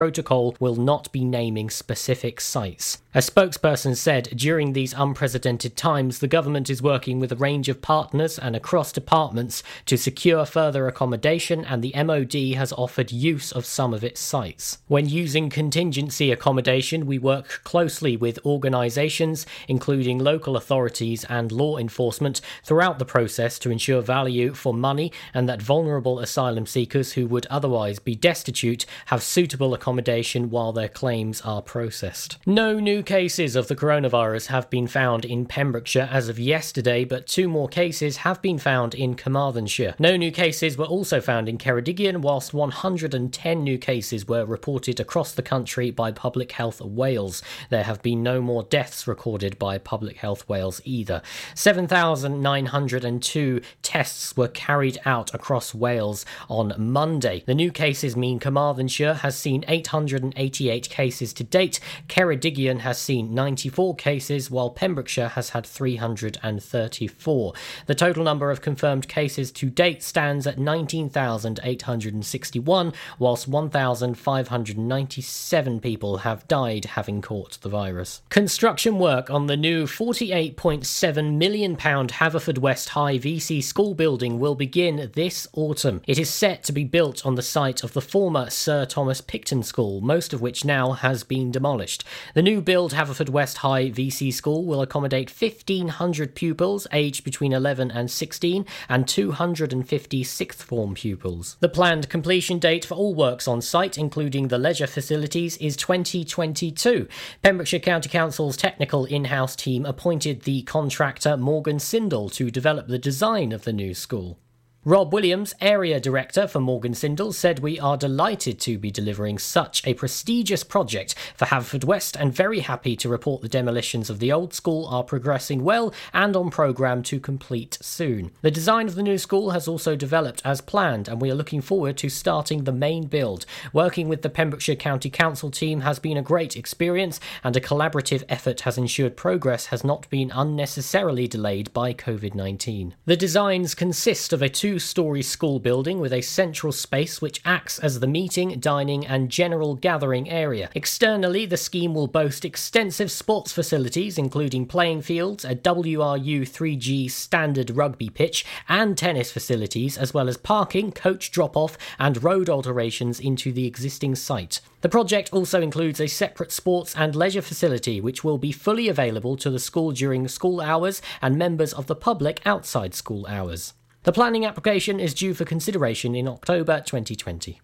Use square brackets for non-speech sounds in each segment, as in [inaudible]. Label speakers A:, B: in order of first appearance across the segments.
A: protocol will not be naming specific sites. A spokesperson said during these unprecedented times, the government is working with a range of partners and across departments to secure further accommodation, and the MOD has offered use of some of its sites. When using contingency accommodation, we work closely with organisations, including local authorities and law enforcement, throughout the process to ensure value for money and that vulnerable asylum seekers who would otherwise be destitute have suitable accommodation accommodation while their claims are processed. No new cases of the coronavirus have been found in Pembrokeshire as of yesterday, but two more cases have been found in Carmarthenshire. No new cases were also found in Ceredigion, whilst 110 new cases were reported across the country by Public Health Wales. There have been no more deaths recorded by Public Health Wales either. 7,902 tests were carried out across Wales on Monday. The new cases mean Carmarthenshire has seen 888 cases to date. Ceredigion has seen 94 cases, while Pembrokeshire has had 334. The total number of confirmed cases to date stands at 19,861, whilst 1,597 people have died having caught the virus. Construction work on the new £48.7 million Haverfordwest High VC school building will begin this autumn. It is set to be built on the site of the former Sir Thomas Picton School, most of which now has been demolished. The new build Haverfordwest High VC School will accommodate 1,500 pupils aged between 11 and 16 and 250 sixth form pupils. The planned completion date for all works on site, including the leisure facilities, is 2022. Pembrokeshire County Council's technical in house team appointed the contractor Morgan Sindall to develop the design of the new school. Rob Williams, area director for Morgan Sindall, said we are delighted to be delivering such a prestigious project for Haverfordwest and very happy to report the demolitions of the old school are progressing well and on programme to complete soon. The design of the new school has also developed as planned and we are looking forward to starting the main build. Working with the Pembrokeshire County Council team has been a great experience and a collaborative effort has ensured progress has not been unnecessarily delayed by COVID 19. The designs consist of a two two story school building with a central space which acts as the meeting, dining, and general gathering area. Externally, the scheme will boast extensive sports facilities, including playing fields, a WRU 3G standard rugby pitch, and tennis facilities, as well as parking, coach drop off, and road alterations into the existing site. The project also includes a separate sports and leisure facility which will be fully available to the school during school hours and members of the public outside school hours. The planning application is due for consideration in October 2020.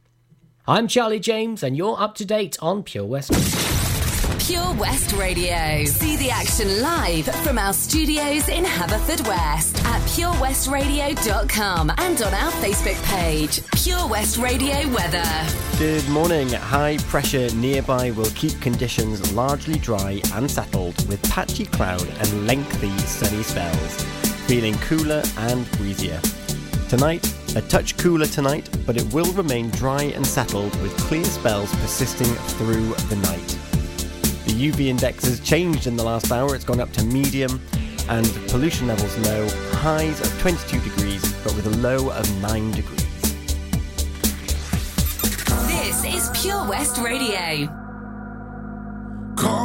A: I'm Charlie James, and you're up to date on Pure West.
B: Pure West Radio. See the action live from our studios in Haverfordwest at purewestradio.com and on our Facebook page, Pure West Radio Weather.
C: Good morning. High pressure nearby will keep conditions largely dry and settled with patchy cloud and lengthy sunny spells feeling cooler and breezier. Tonight, a touch cooler tonight, but it will remain dry and settled with clear spells persisting through the night. The UV index has changed in the last hour, it's gone up to medium, and pollution levels low, highs of 22 degrees, but with a low of 9 degrees.
B: This is Pure West Radio.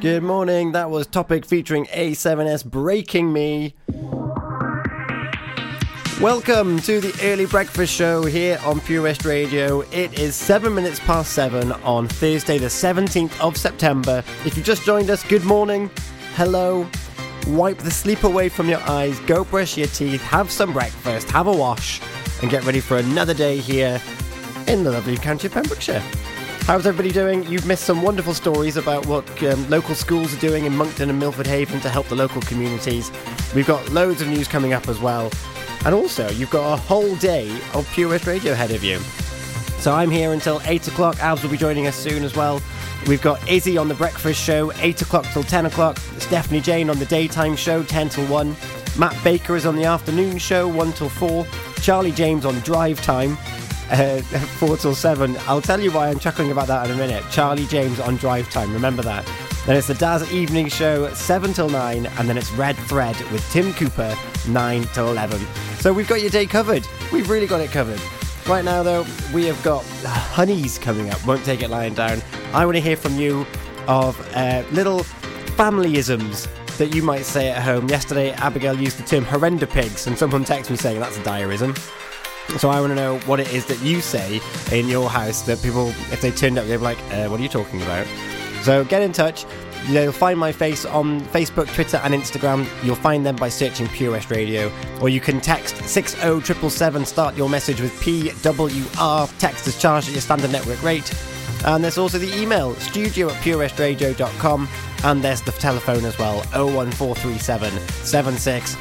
C: Good morning. That was Topic featuring A7S Breaking Me. Welcome to the early breakfast show here on Pure West Radio. It is seven minutes past seven on Thursday, the 17th of September. If you just joined us, good morning. Hello. Wipe the sleep away from your eyes, go brush your teeth, have some breakfast, have a wash, and get ready for another day here in the lovely county of Pembrokeshire. How's everybody doing? You've missed some wonderful stories about what um, local schools are doing in Monkton and Milford Haven to help the local communities. We've got loads of news coming up as well. And also, you've got a whole day of Pure West Radio ahead of you. So I'm here until 8 o'clock. Alves will be joining us soon as well. We've got Izzy on the breakfast show, 8 o'clock till 10 o'clock. Stephanie Jane on the daytime show, 10 till 1. Matt Baker is on the afternoon show, 1 till 4. Charlie James on drive time, uh, [laughs] 4 till 7. I'll tell you why I'm chuckling about that in a minute. Charlie James on drive time, remember that. Then it's the Daz Evening Show, 7 till 9, and then it's Red Thread with Tim Cooper, 9 till 11. So we've got your day covered. We've really got it covered. Right now, though, we have got honeys coming up. Won't take it lying down. I want to hear from you of uh, little familyisms that you might say at home. Yesterday, Abigail used the term horrenda pigs, and someone texted me saying that's a diarism. So I want to know what it is that you say in your house that people, if they turned up, they'd be like, uh, "What are you talking about?" So get in touch. You'll find my face on Facebook, Twitter, and Instagram. You'll find them by searching Pure West Radio, or you can text six zero oh triple seven. Start your message with PWR. Text is charged at your standard network rate. And there's also the email, studio at purewestradio.com. And there's the telephone as well, 01437 76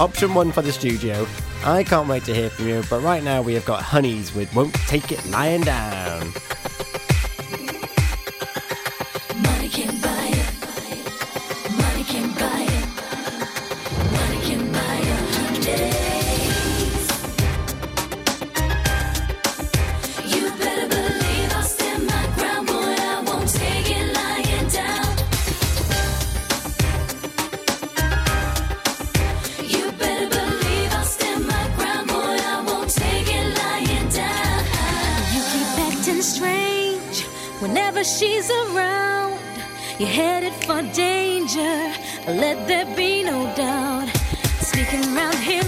C: Option one for the studio. I can't wait to hear from you, but right now we have got Honeys with Won't Take It Lying Down.
D: Let there be no doubt. Sneaking around here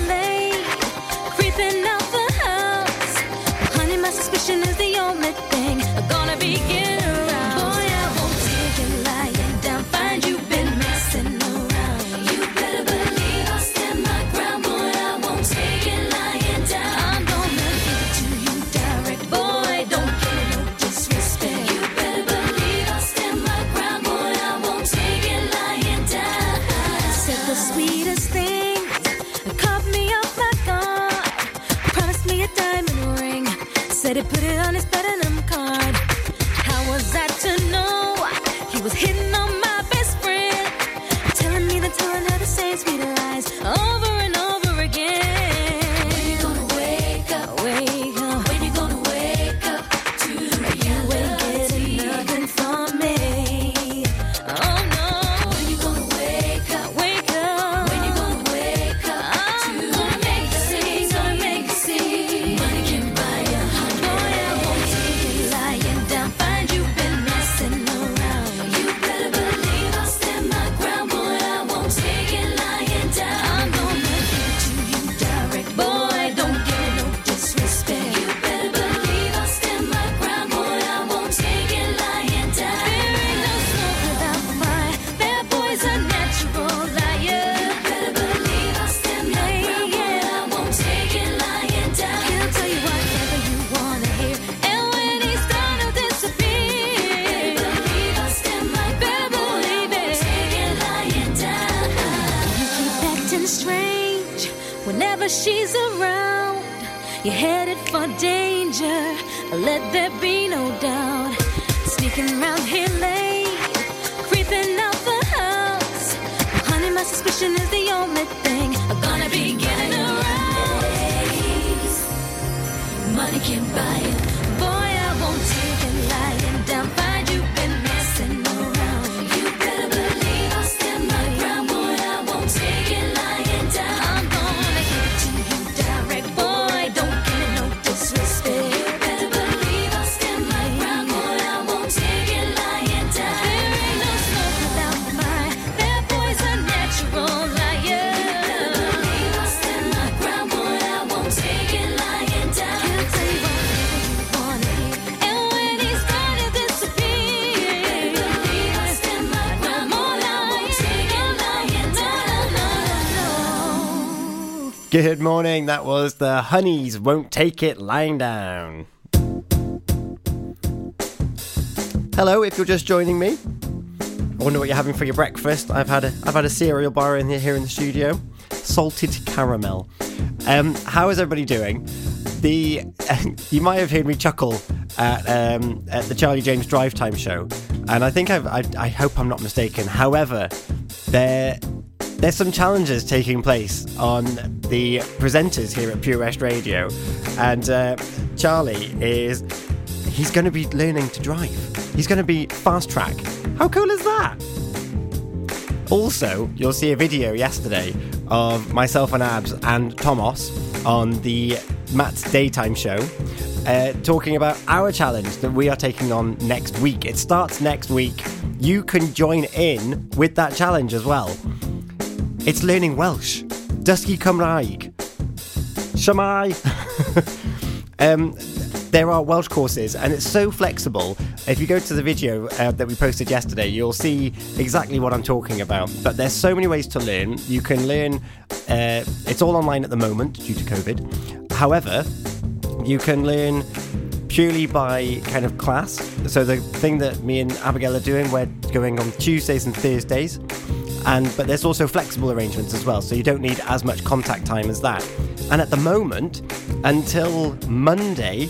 C: Good morning. That was the Honeys Won't Take It Lying Down. Hello, if you're just joining me. I wonder what you're having for your breakfast. I've had a I've had a cereal bar in here, here in the studio, salted caramel. Um, how is everybody doing? The [laughs] you might have heard me chuckle at um, at the Charlie James Drive Time show, and I think I've, I I hope I'm not mistaken. However, there there's some challenges taking place on the presenters here at Pure West Radio, and uh, Charlie is he's going to be learning to drive. He's going to be fast track. How cool is that? Also, you'll see a video yesterday of myself and Abs and Thomas on the Matt's Daytime show. Uh, talking about our challenge that we are taking on next week. It starts next week. You can join in with that challenge as well. It's learning Welsh. Dysgu Cymraeg. Shemai. [laughs] um, there are Welsh courses, and it's so flexible. If you go to the video uh, that we posted yesterday, you'll see exactly what I'm talking about. But there's so many ways to learn. You can learn. Uh, it's all online at the moment due to COVID. However, you can learn purely by kind of class. So the thing that me and Abigail are doing, we're going on Tuesdays and Thursdays. And but there's also flexible arrangements as well, so you don't need as much contact time as that. And at the moment, until Monday,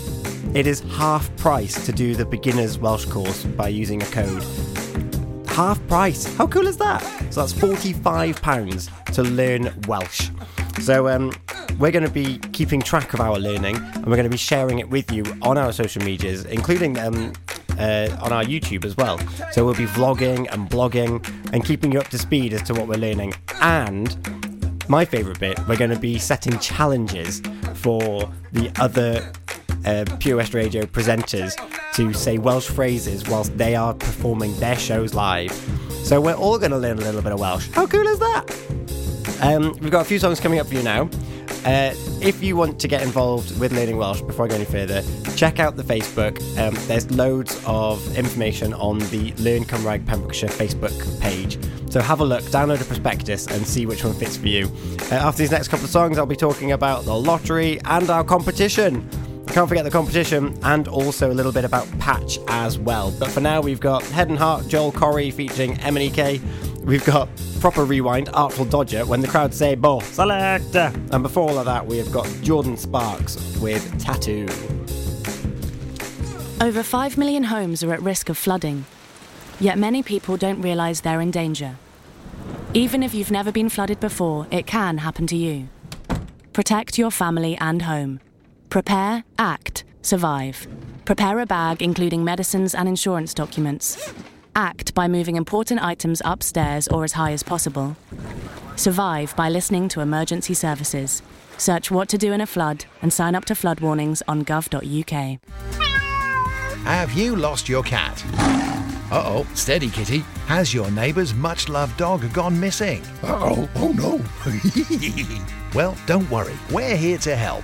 C: it is half price to do the beginner's Welsh course by using a code. Half price. How cool is that? So that's £45 to learn Welsh. So um, we're going to be keeping track of our learning and we're going to be sharing it with you on our social medias, including um, uh, on our YouTube as well. So we'll be vlogging and blogging and keeping you up to speed as to what we're learning. And my favourite bit, we're going to be setting challenges for the other uh, Pure West Radio presenters to say Welsh phrases whilst they are performing their shows live. So we're all going to learn a little bit of Welsh. How cool is that? Um, we've got a few songs coming up for you now. Uh, if you want to get involved with learning Welsh before I go any further, check out the Facebook. Um, there's loads of information on the Learn Cymraeg Pembrokeshire Facebook page. So have a look, download a prospectus, and see which one fits for you. Uh, after these next couple of songs, I'll be talking about the lottery and our competition. Can't forget the competition and also a little bit about Patch as well. But for now, we've got Head and Heart, Joel Corry featuring MNEK. We've got Proper Rewind, Artful Dodger, when the crowd say Bo, select! And before all of that, we have got Jordin Sparks with Tattoo.
E: Over 5 million homes are at risk of flooding, yet many people don't realise they're in danger. Even if you've never been flooded before, it can happen to you. Protect your family and home. Prepare, act, survive. Prepare a bag including medicines and insurance documents. Act by moving important items upstairs or as high as possible. Survive by listening to emergency services. Search what to do in a flood and sign up to flood warnings on gov.uk.
F: Have you lost your cat? Uh oh, steady kitty. Has your neighbour's much loved dog gone missing?
G: Uh Oh, oh no. [laughs]
F: Well, don't worry, we're here to help.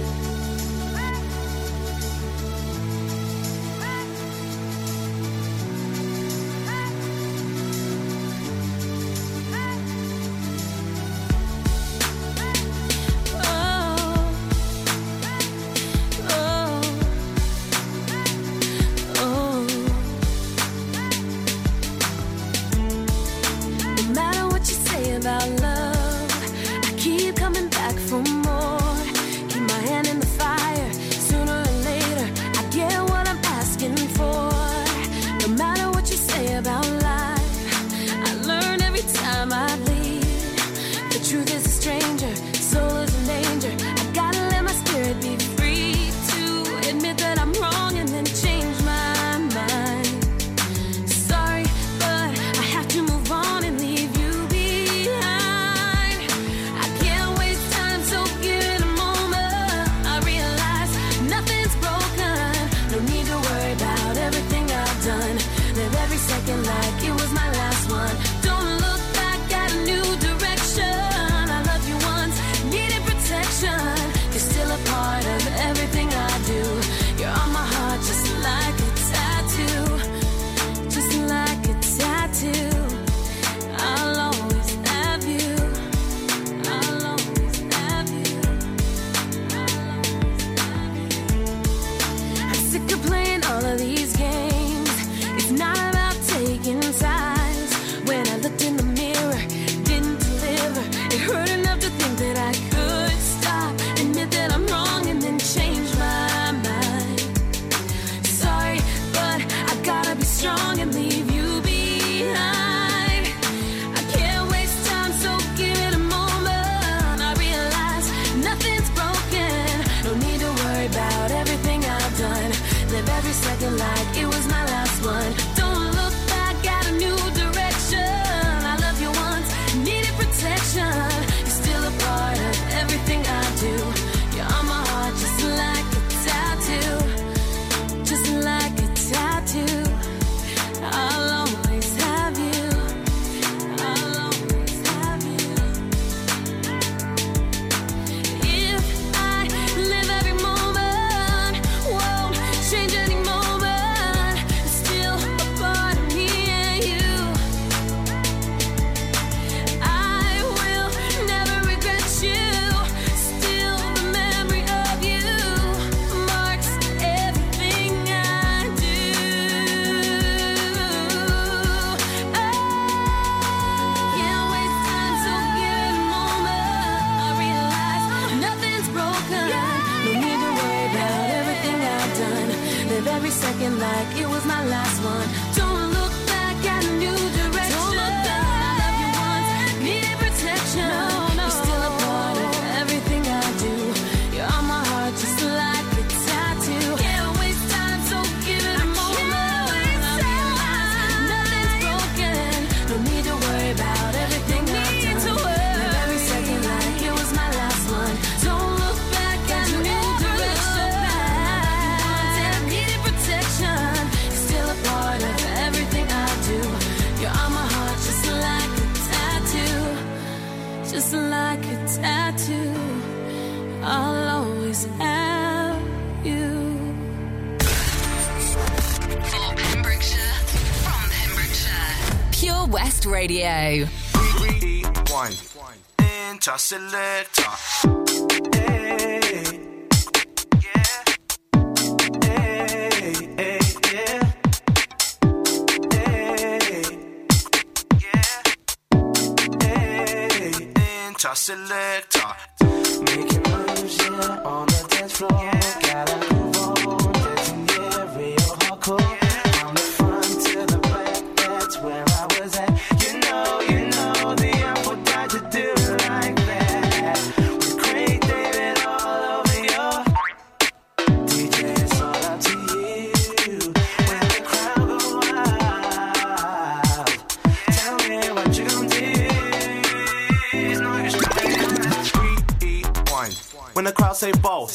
B: like it was my last one.
H: Radio.
I: Three, one. Selector.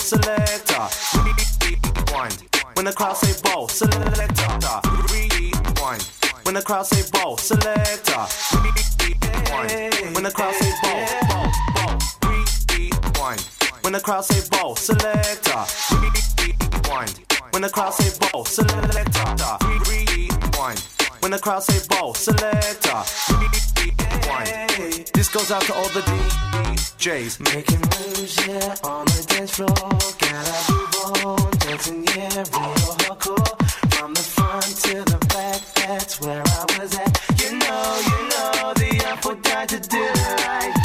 J: Selector, rewind. When the crowd say ball, selector, rewind. When the crowd say ball, selector, rewind. When the crowd say ball, ball, ball, rewind. When the crowd say ball, selector, rewind. When the crowd say ball, selector, rewind. When the crowd say ball, selector. This goes out to all the DJs.
I: Making moves, yeah, on the dance floor. Gotta dancing, yeah, real hardcore. From the front to the back, that's where I was at. You know, you know, the apple died to do it like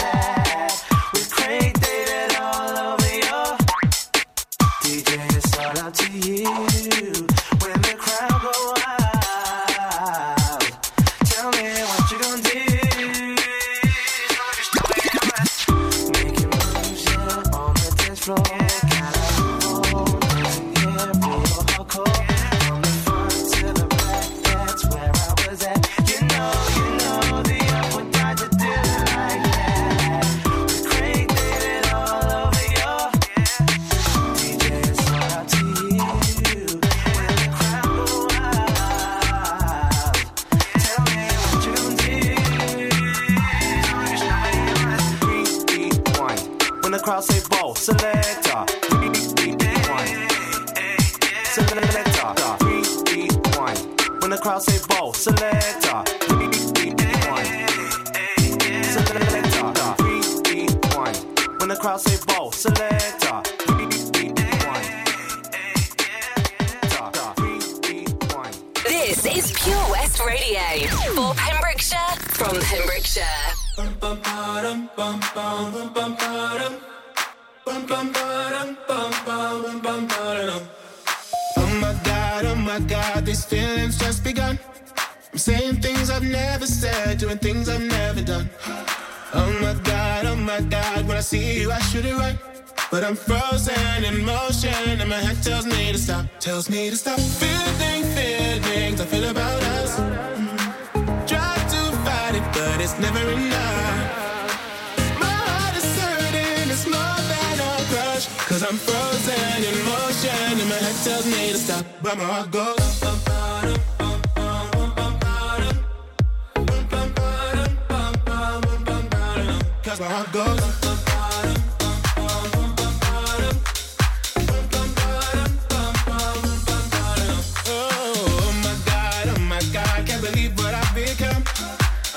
K: but my heart goes.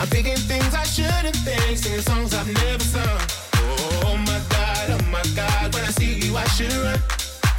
K: Thinking things I shouldn't think, singing songs I've never sung. Oh my god, oh my god, when I see you I should run.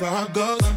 K: My goes.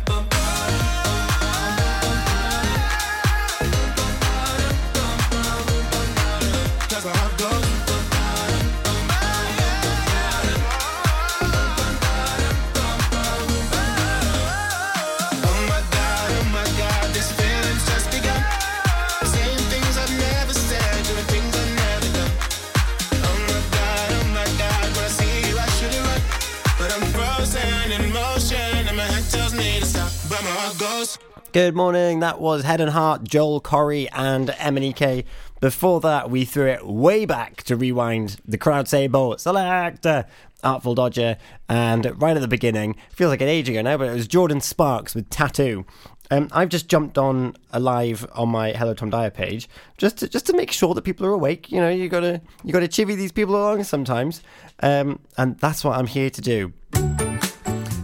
C: Good morning. That was Head and Heart, Joel Corry, and MNEK. Before that, we threw it way back to rewind the crowd sable selector, Artful Dodger, and right at the beginning, feels like an age ago now, but it was Jordin Sparks with Tattoo. Um, I've just jumped on live on my Hello Tom Dyer page just to, just to make sure that people are awake. You know, you gotta you gotta chivvy these people along sometimes, um, and that's what I'm here to do.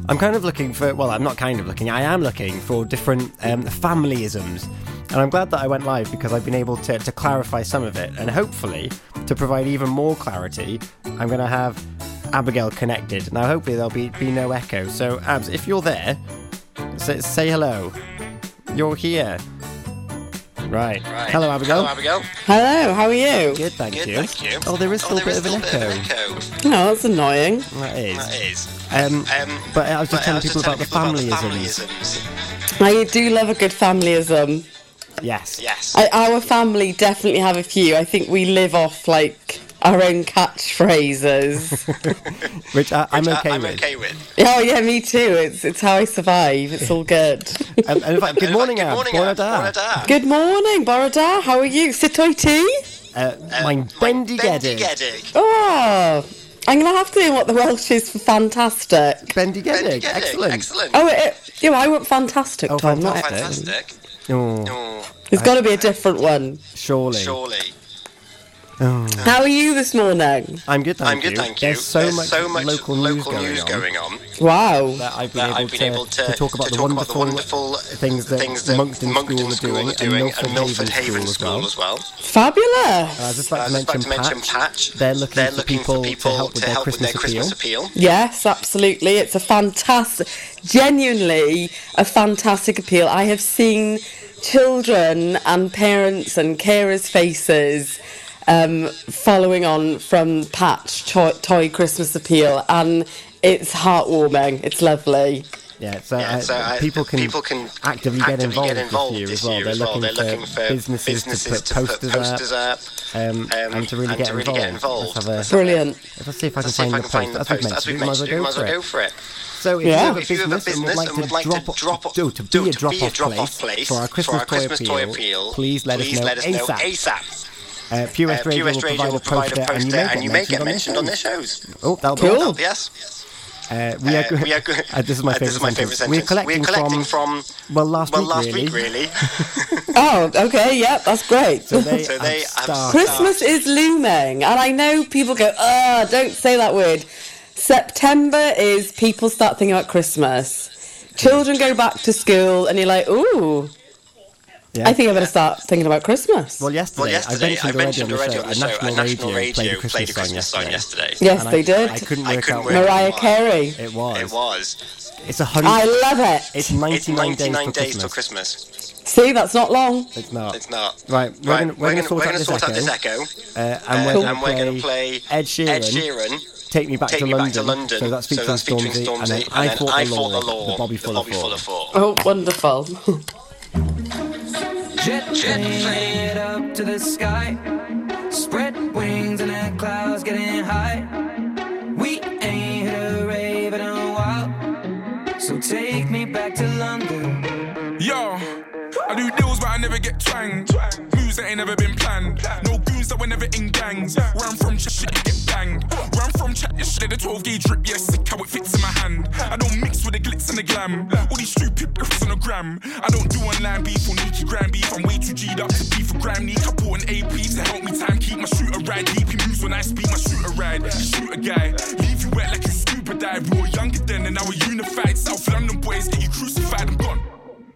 C: I'm kind of looking for, well, I'm not kind of looking, I am looking for different um, familyisms. And I'm glad that I went live because I've been able to, to clarify some of it. And hopefully, to provide even more clarity, I'm going to have Abigail connected. Now, hopefully, there'll be, be no echo. So, Abs, if you're there, say, say hello. You're here. Right. Hello, Abigail.
L: Abigail.
M: Hello, how are you?
C: Good, thank,
L: Good,
C: you.
L: thank you.
C: Oh, there is still
L: Oh,
C: a
L: there
C: bit of an
L: still a
C: echo.
L: bit of an echo.
M: Oh, that's annoying.
C: That is.
L: That is.
C: Um,
L: Um,
C: but I was just telling
L: was
C: people
L: just
C: about the
L: telling people about the
C: familyisms.
L: familyisms.
M: I do love a good familyism.
C: Yes.
L: Yes.
M: I, our family definitely have a few. I think we live off like our own catchphrases. [laughs]
C: Which I, I'm
L: Which I-
C: okay
L: I'm
C: with.
L: okay with.
M: oh yeah, me too. It's it's how I survive. It's all good. [laughs]
C: Um, and in fact, good morning,
L: Good morning,
C: Bore
L: Ab.
C: da.
M: Good morning, Borada. How are you? Sitoi tea?
C: Uh, mein bendy
L: Bendy
C: gedig.
L: Gedig.
M: Oh, I'm gonna have to know what the Welsh is for fantastic.
C: Bendy
L: Bendy
C: gedig.
L: Gedig.
C: Excellent.
L: Excellent.
M: Oh, it, you know, I want fantastic,
C: Oh,
M: Tom. Not
C: fantastic.
L: Fantastic.
C: Oh,
L: Oh,
M: There's got to be a different one.
C: surely.
L: surely. Oh.
M: How are you this morning?
C: I'm good, thank
L: I'm good,
C: you.
L: thank you.
C: There's so
L: There's
C: much,
L: so much
C: local, news, going, on
L: going on
M: Wow.
C: that I've been,
L: that
C: able,
L: I've been
C: to,
L: able to,
C: to talk about
L: to
C: the,
L: talk
C: wonderful
L: about the wonderful
C: things that,
L: things that
C: Monkton,
L: Monkton
C: School are doing,
L: are doing
C: and Milford, Haven, School,
L: School
C: as well.
M: Fabulous.
C: And I'd just like
L: I
C: to
L: was just
C: mention,
L: about to mention
C: Patch.
L: Patch.
C: They're looking,
L: They're
C: for,
L: looking
C: people
L: for people
C: to help with their Christmas, appeal.
L: appeal.
M: Yes, absolutely. It's a fantastic, genuinely a fantastic appeal. I have seen children and parents and carers' faces um, following on from Patch Toy, Toy Christmas Appeal, and it's heartwarming. It's lovely.
C: Yeah, so,
L: Yeah,
C: uh,
L: so, uh,
C: people, can
L: people can
C: actively get
L: actively
C: involved,
L: get involved
C: this year
L: this
C: as well.
L: year
C: They're,
L: as
C: looking,
L: They're
C: for
L: looking for
C: businesses,
L: businesses
C: to put posters,
L: posters
C: up, um,
L: um,
C: and to really,
L: and
C: get,
L: to really
C: involved.
L: get involved.
C: Let's, have a,
M: Brilliant.
C: let's see if I can find
L: if
C: the
L: can find
C: post.
L: the
C: As we've
L: post. As we've
C: mentioned,
L: mentioned, we might as well go for it.
C: So if
M: Yeah.
C: you have a
L: If you have a
C: business, and would like
L: and
C: to
L: would like to
C: drop,
L: drop off-
C: do, to
L: do-
C: be a
L: to
C: drop
L: be a
C: off
L: drop-off
C: place
L: place
C: for our
L: for
C: Christmas,
L: our Christmas toy appeal,
C: please let
L: please
C: us know
L: let us know
C: ASAP.
L: ASAP.
C: Uh, Pure West
L: Uh,
C: Radio
L: Pure
C: will
L: Radio
C: provide
L: will
C: a
L: provide
C: poster,
L: a poster,
C: and you may get mentioned on
L: their
C: their
L: shows.
C: Oh, that'll be
M: Cool.
C: good.
L: Yes.
C: Uh, we are,
L: Uh, we are go- [laughs]
C: uh, this is my
L: uh,
C: favourite
L: this is my
C: sentence.
L: favourite
C: We're collecting,
L: We're collecting
C: from,
L: from
C: well last
L: well
C: week
L: last
C: really.
L: week really. [laughs]
M: Oh, okay. yeah, that's great.
C: So they,
L: So they have
C: started-
M: Christmas is looming, and I know people go, "Ah, don't say that word." September is people start thinking about Christmas. Children go back to school, and you're like, "Ooh,
C: Yeah.
M: I think I better start thinking about Christmas."
C: Well, yesterday,
L: Well, yesterday
C: I mentioned,
L: I
C: already on the show, a national,
L: national
C: radio,
L: radio
C: played a Christmas, song, yesterday.
M: Yes,
C: And
M: they
C: I,
M: did.
C: I couldn't
L: I
C: work
L: couldn't
C: out
L: work
C: where
L: out
M: Mariah. Carey.
C: it was.
L: It was.
C: It's a hundred.
M: I love it.
C: It's
L: It's
C: 99,
L: 99
C: days
L: days
C: till
L: till
C: Christmas.
L: Christmas.
M: See, that's not long.
C: It's not.
L: It's not.
C: Right, we're
L: Right,
C: gonna we're, gonna sort, out,
L: gonna
C: this
L: sort out this
C: echo,
L: echo.
C: uh, and
L: Uh,
C: we're gonna
L: and we're
C: play,
L: gonna play
C: Ed Sheeran.
L: Ed Sheeran.
C: Take me back,
L: Take
C: to,
L: Me
C: London.
L: Back to London.
C: So that's
L: So
C: featuring
L: that's featuring
C: Stormzy, and then I,
L: and then
C: fought,
L: I
C: the
L: Fought
C: Law,
L: the Law,
C: the Bobby
L: the Bobby Fuller Four.
M: Oh, wonderful. [laughs]
I: Jet, plane up to the sky. Spread wings and the clouds getting high. We ain't hit a rave in a while. So take me back to London.
N: Yo, I do deals, but I never get twanged. Moves that ain't never been planned. No goons that were never in gangs. Where I'm from, shit, get banged. Where I'm from, chat, shit, the 12 gauge drip, yeah, sick how it fits in my hand. I don't mix with glitz and the glam. All these stupid riffs on the gram. I don't do online beef or Nikki gram beef. I'm way too G'd up to beef for gram Neek. I bought an AP to help me time keep my shooter ride. Deep he moves when I speed my shooter ride. Shoot a guy, leave you wet like you scuba dive. We were younger then and now we're unified. South London boys get you crucified. I'm gone.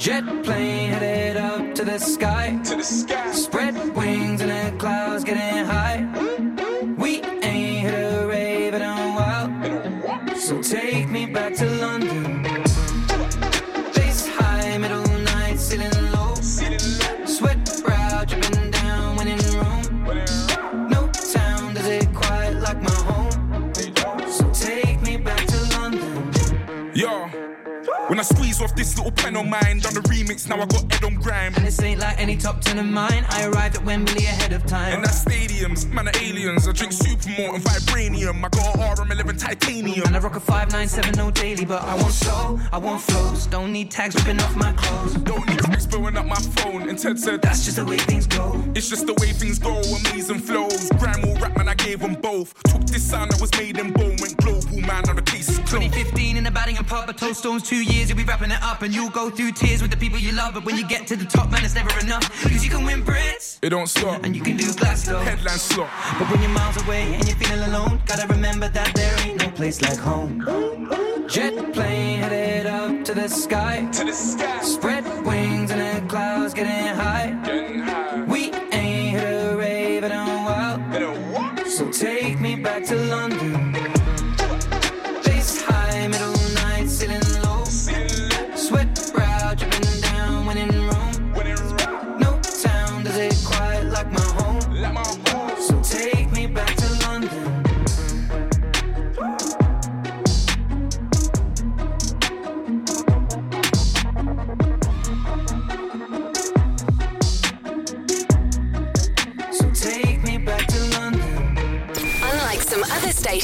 I: Jet plane headed up to the sky.
N: To the sky.
I: Spread wings in the clouds, getting high. We ain't hit a rave in a while. So take me back to London.
N: I squeeze off this little pen on mine, done the remix, now I got Ed on grime.
I: And this ain't like any top ten of mine. I arrived at Wembley ahead of time.
N: And that's stadiums, man are aliens. I drink supermalt and vibranium. I got a RM11 titanium.
I: And I rock a 597 no daily, but I want slow, I want flows. Don't need tags ripping off my clothes.
N: Don't need cracks blowing up my phone. And Ted said,
I: That's just the way things go.
N: It's just the way things go. Amazing flows. Grime or rap, man, I gave them both. Took this sound that was made in bone, went global, man. Now the case is closed.
I: 2015 in the batting and pub, but toast storms two years, you'll be wrapping it up, and you'll go through tears with the people you love. But when you get to the top, man, it's never enough. Cause you can win Brits,
N: It don't stop.
I: and you can do Glasgow.
N: Headline slot.
I: But when you're miles away and you're feeling alone, gotta remember that there ain't no place like home. Jet plane headed up to the sky.
N: To the sky.
I: Spread wings and the clouds. Getting high. Back to London.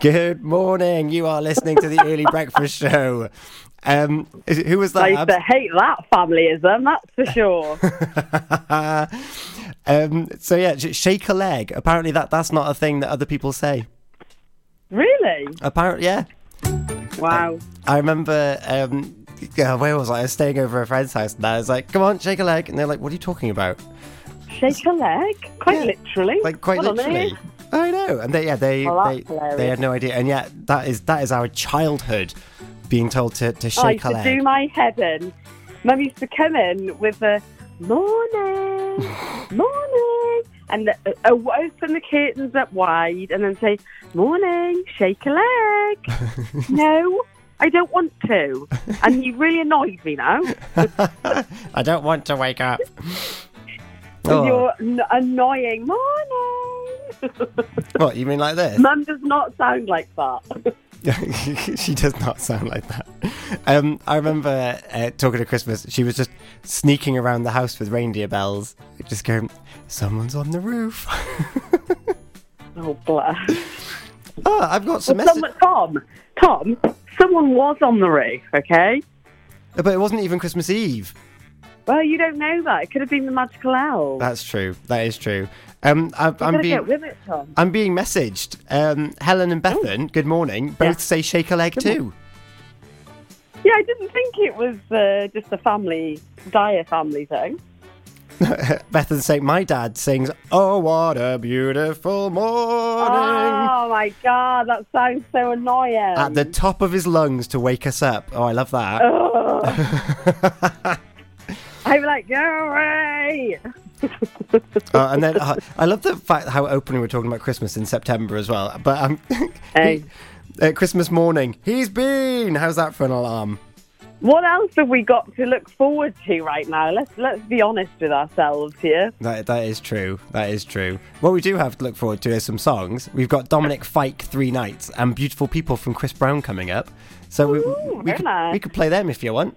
H: Good morning.
O: You
C: are listening to the Early Breakfast Show. Um, is- who was that?
P: I used to hate that familyism, that's for sure. [laughs]
C: Um, so yeah, shake a leg. Apparently that that's not a thing that other people say.
P: Really?
C: Apparently, yeah.
P: Wow.
C: I remember. Um, yeah, where was I? I was staying over at a friend's house, and I was like, "Come on, shake a leg," and they're like, "What are you talking about?"
P: Shake a leg? Quite literally.
C: Like quite
P: What
C: literally. I know, and they yeah they
P: Oh,
C: they,
P: hilarious.
C: they had no idea, and yet that is that is our childhood being told to, to
P: I
C: shake
P: used
C: a
P: to
C: leg.
P: do my head in. Mum used to come in with a morning, [laughs] morning, and uh, uh, open the curtains up wide and then say, morning, shake a leg. [laughs] no, I don't want to. And he really annoyed me now. [laughs]
C: I don't want to wake up. Oh.
P: your n- annoying morning. [laughs]
C: What you mean like this?
P: Mum does not sound like that. [laughs]
C: she does not sound like that. Um, I remember uh, talking to Christmas. She was just sneaking around the house with reindeer bells, just going, "Someone's on the roof." [laughs]
P: oh bless.
C: Oh, I've got some
P: Well,
C: messages.
P: someone, Tom, Tom, someone was on the roof, okay?
C: But it wasn't even Christmas Eve.
P: Well, you don't know that. It could have been the magical owl.
C: That's true. That is true. Um, I, I'm, being
P: get with it, Tom.
C: I'm being messaged. Um, Helen and Bethan, good morning. Both
P: Yeah.
C: say shake a leg too.
P: Yeah, I didn't think it was uh, just a family, dire family thing. [laughs]
C: Bethan saying, "My dad sings, oh what a beautiful morning."
P: Oh my god, that sounds so annoying.
C: At the top of his lungs to wake us up. Oh, I love that. [laughs]
P: I'm like, go away. [laughs]
C: Uh, and then uh, I love the fact how openly we're talking about Christmas in September as well. But um, [laughs]
P: Hey.
C: uh, Christmas morning, he's been. How's that for an alarm?
P: What else have we got to look forward to right now? Let's let's be honest with ourselves here.
C: That that is true. That is true. What we do have to look forward to is some songs. We've got Dominic Fike three nights and Beautiful People from Chris Brown coming up. So we we, could,
P: nice.
C: we could play them if you want.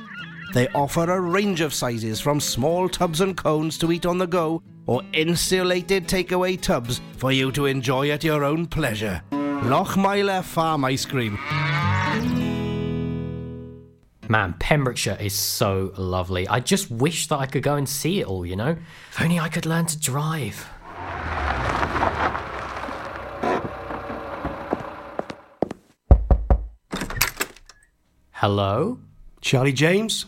Q: They offer a range of sizes from small tubs and cones to eat on the go or insulated takeaway tubs for you to enjoy at your own pleasure. Lochmeyler Farm Ice Cream.
A: Man, Pembrokeshire is so lovely. I just wish that I could go and see it all, you know? If only I could learn to drive. Hello?
R: Charlie James,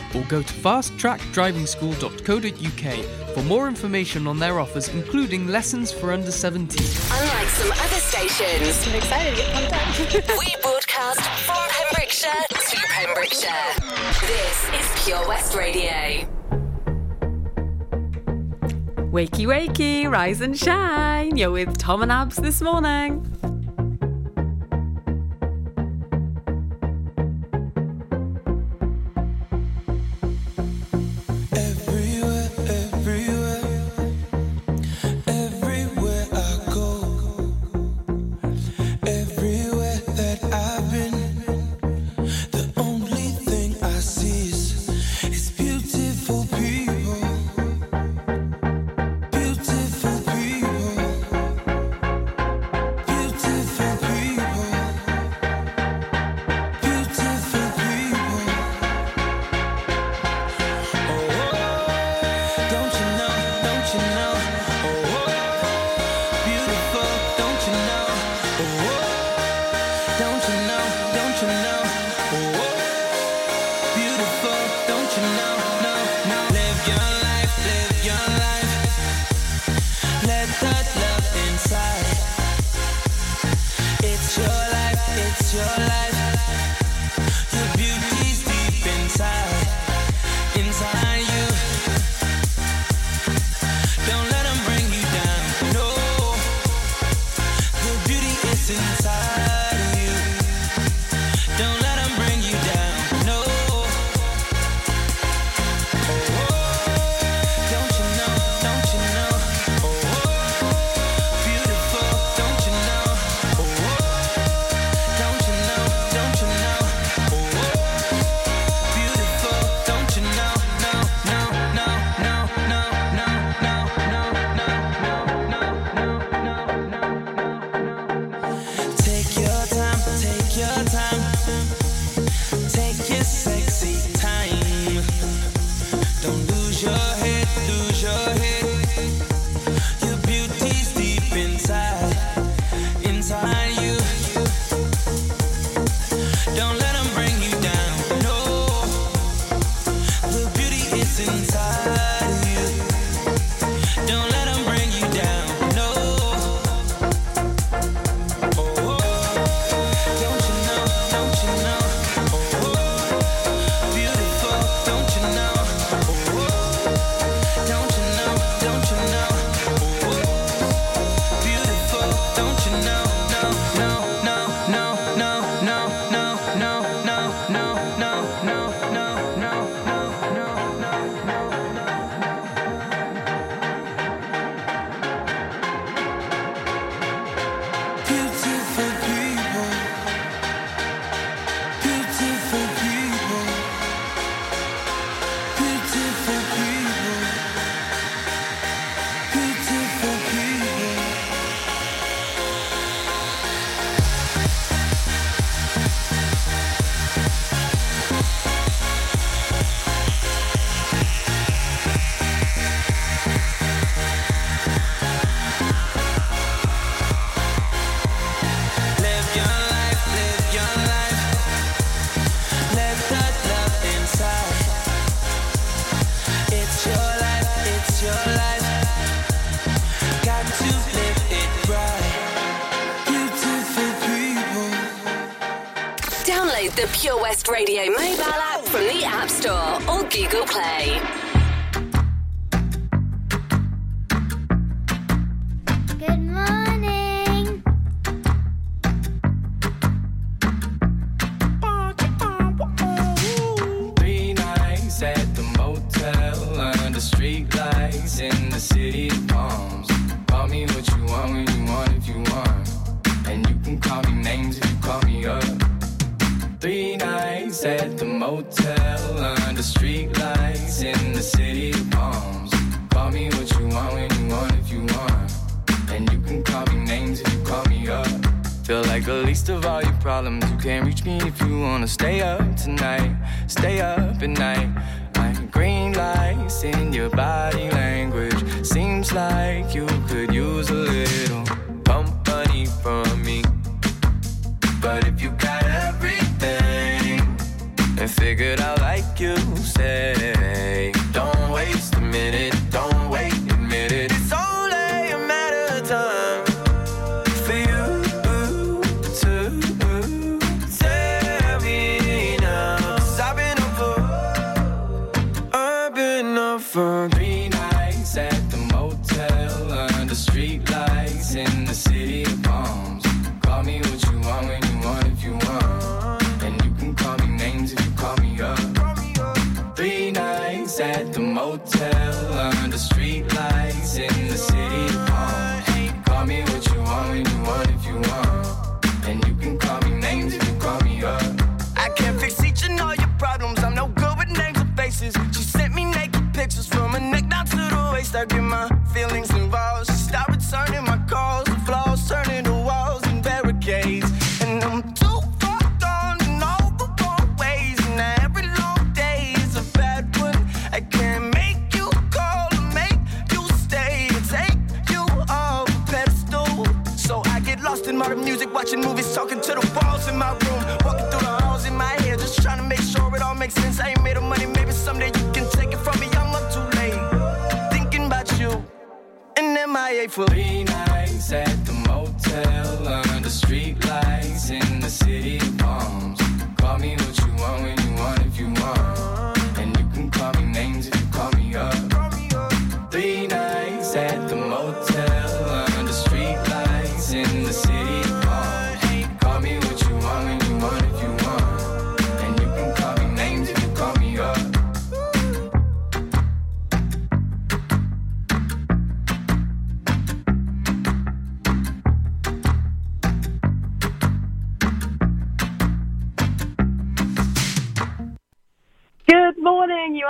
S: or go to fasttrackdrivingschool.co.uk for more information on their offers, including lessons for under 17.
B: Unlike some other stations, I'm excited to get pumped up. [laughs] we broadcast from Pembrokeshire to Pembrokeshire. This is Pure West Radio.
T: Wakey, wakey, rise and shine. You're with Tom and Abs this morning.
U: And figured out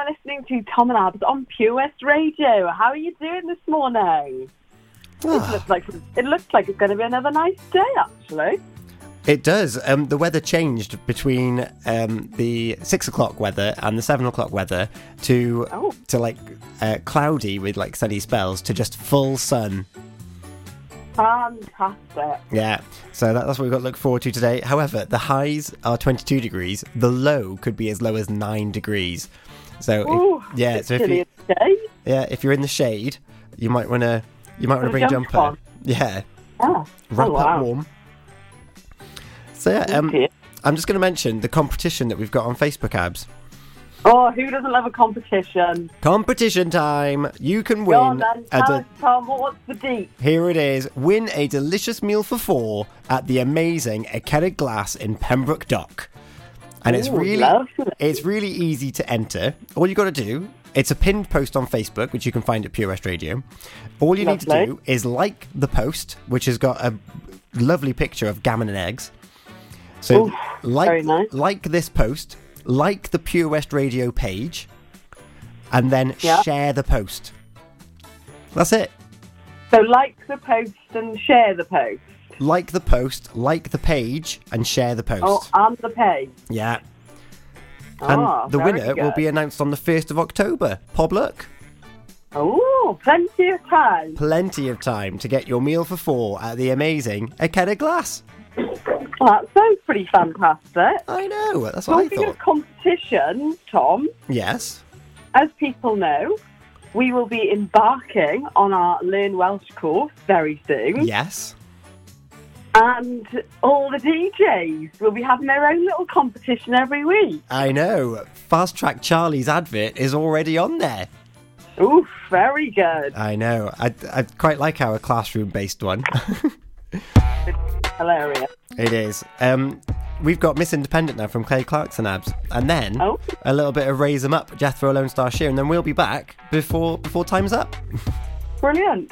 P: are listening to Tom and Abs on Pure West Radio. How are you doing this morning? it looks like it looks like it's going to be another nice day, actually.
C: It does. Um, the weather changed between um, the six o'clock weather and the seven o'clock weather to
P: Oh.
C: to like uh, cloudy with like sunny spells to just full sun.
P: Fantastic.
C: Yeah, so that, that's what we've got to look forward to today. However, the highs are 22 degrees. The low could be as low as nine degrees. So if- yeah, so if you yeah, if you're in the shade, you might want to you might want to bring
P: a jumper on.
C: Yeah,
P: Ah,
C: wrap
P: oh,
C: up
P: wow.
C: warm. So yeah, um, I'm just going to mention the competition that we've got on Facebook, abs.
P: Oh, who doesn't love a competition?
C: Competition time! You can
P: Go on
C: win.
P: then,
C: at
P: tell
C: a-
P: us, Tom, what's the deep?
C: here it is. Win a delicious meal for four at the amazing Akeda Glass in Pembroke Dock. And it's really
P: lovely.
C: it's really easy to enter. All you got to do, it's a pinned post on Facebook, which you can find at Pure West Radio. All you need to do is like the post, which has got a lovely picture of gammon and eggs. So
P: Ooh,
C: like
P: nice.
C: like this post, like the Pure West Radio page, and then
P: Yeah.
C: share the post. That's it.
P: So like the post and share the post.
C: Like the post, like the page, and share the post.
P: Oh, and the page.
C: Yeah. And
P: Ah,
C: the winner will be announced on the 1st of October. Pop look.
P: Oh, plenty of time.
C: Plenty of time to get your meal for four at the amazing Akeda Glass.
P: Well, that sounds pretty fantastic.
C: I know, that's what I
P: Talking
C: thought.
P: of competition, Tom,
C: Yes.
P: as people know, we will be embarking on our Learn Welsh course very soon.
C: Yes.
P: And all the DJs will be having their own little competition every week.
C: I know. Fast Track Charlie's advert is already on there.
P: Oof, very good.
C: I know. I, I quite like our classroom based one. [laughs]
P: Hilarious.
C: It is. Um, we've got Miss Independent now from Kelly Clarkson abs, and then
P: Oh.
C: a little bit of Raise 'Em Up, Jethro Lone Star Shear, and then we'll be back before before time's up. [laughs]
P: Brilliant.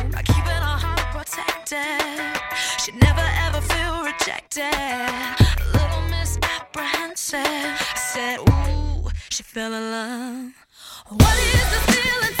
H: protected, she'd never ever feel rejected. A Little Miss Apprehensive said, Ooh, she fell in love. What is the feeling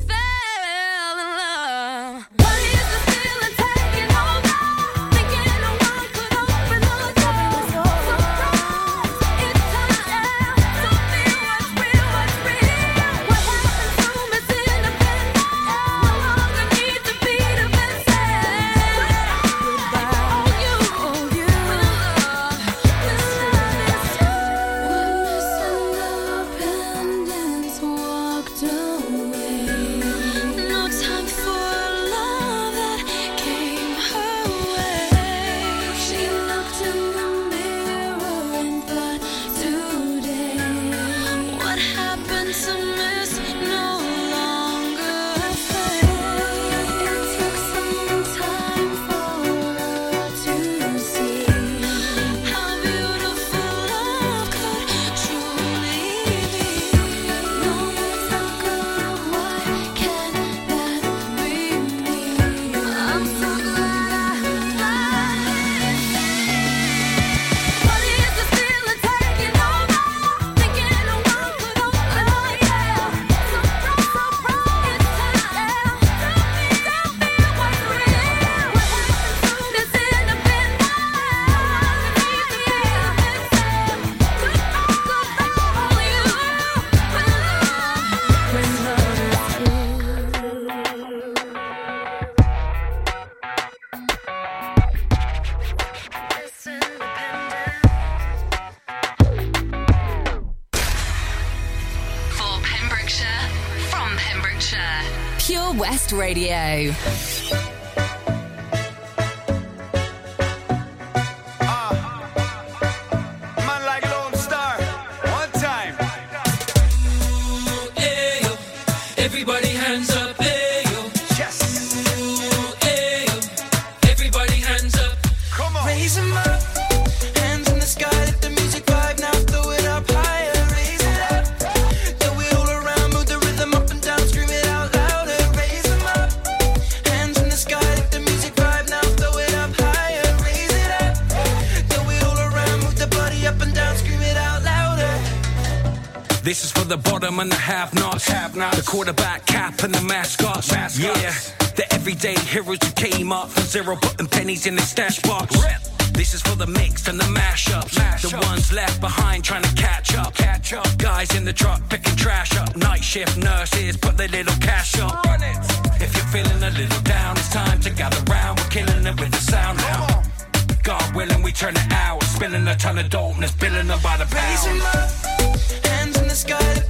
B: Radio.
V: Quarterback cap and the mascots. Yeah. The everyday heroes who came up from zero, putting pennies in the stash box. This is for the mix and the mashups. The ones left behind trying to catch up. Catch up. Guys in the truck picking trash up. Night shift nurses put their little cash up. If you're feeling a little down, it's time to gather round. We're killing it with the sound now. God willing, we turn it out. Spilling a ton of dopeness, billing them by the pound.
I: up, hands in the sky,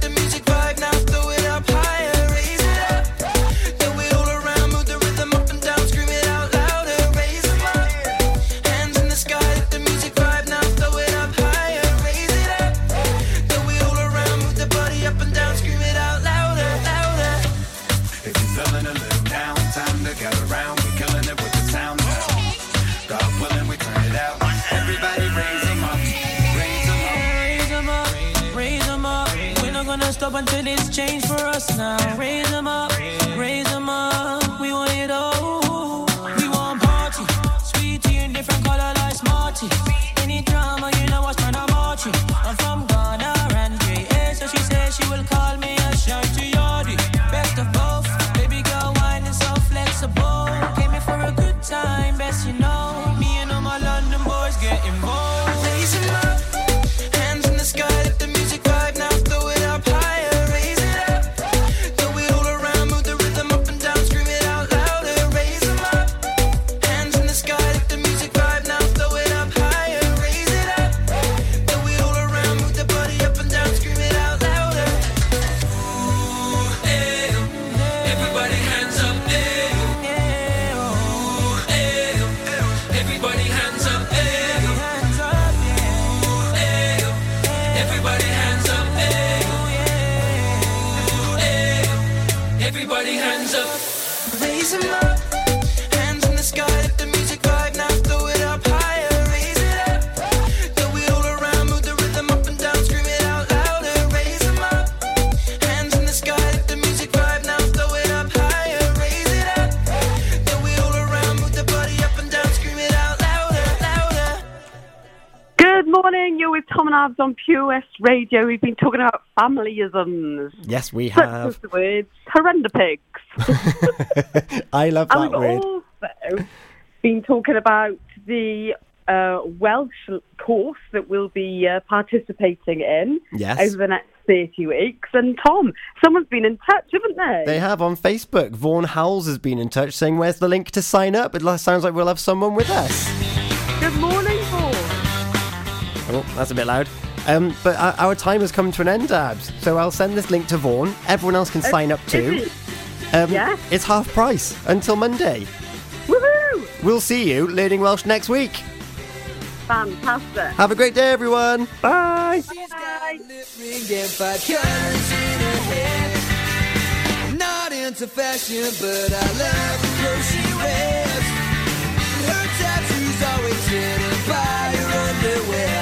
I: Gonna stop until it's changed for us now. Raise 'em up, raise 'em up. We want it all. We want party, sweetie in different color like Smarty. Any drama, you know what's trying march it. I'm from Ghana and JA, so she says she will call me a shanty yardy. Best of both, baby girl, wine is so flexible. Came here for a good time, best you know. Me and all my London boys get involved.
P: You're with Tom and Abs on Pure Radio. We've been talking about familyisms.
C: Yes, we
P: Such
C: have.
P: the words horrendopigs. [laughs]
C: I love
P: And
C: that
P: we've
C: word.
P: also been talking about the uh, Welsh course that we'll be uh, participating in
C: Yes.
P: over the next 30 weeks. And Tom, someone's been in touch, haven't they?
C: They have on Facebook. Vaughan Howells has been in touch saying, Where's the link to sign up? It sounds like we'll have someone with us.
P: Good morning, Paul.
C: Oh, that's a bit loud. Um, but our, our time has come to an end, Abs. So I'll send this link to Vaughan. Everyone else can
P: Uh,
C: sign up too.
P: it?
C: Um,
P: Yes.
C: It's half price until Monday.
P: Woohoo!
C: We'll see you learning Welsh next week.
P: Fantastic.
C: Have a great day, everyone. Bye.
I: Ringing five colors in her head. Not into fashion, but I love the clothes she wears. Her tattoos always hidden by her underwear.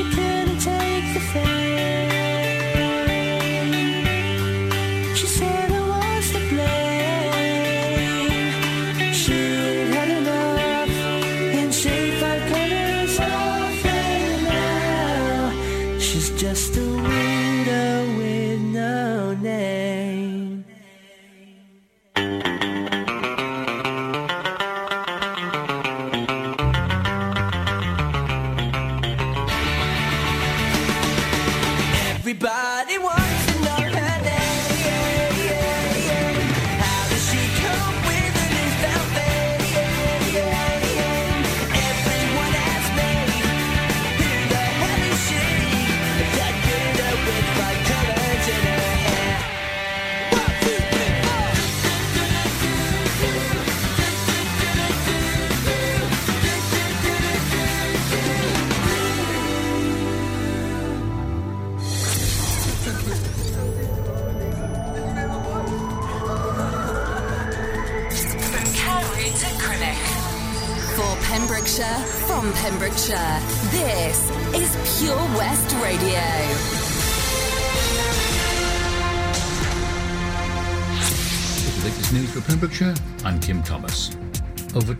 W: you could.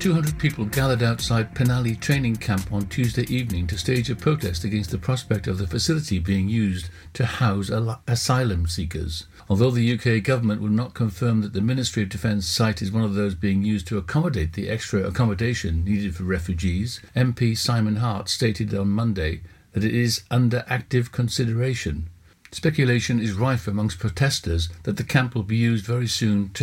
W: 200 people gathered outside Penally training camp on Tuesday evening to stage a protest against the prospect of the facility being used to house al- asylum seekers. Although the UK government will not confirm that the Ministry of Defence site is one of those being used to accommodate the extra accommodation needed for refugees, MP Simon Hart stated on Monday that it is under active consideration. Speculation is rife amongst protesters that the camp will be used very soon to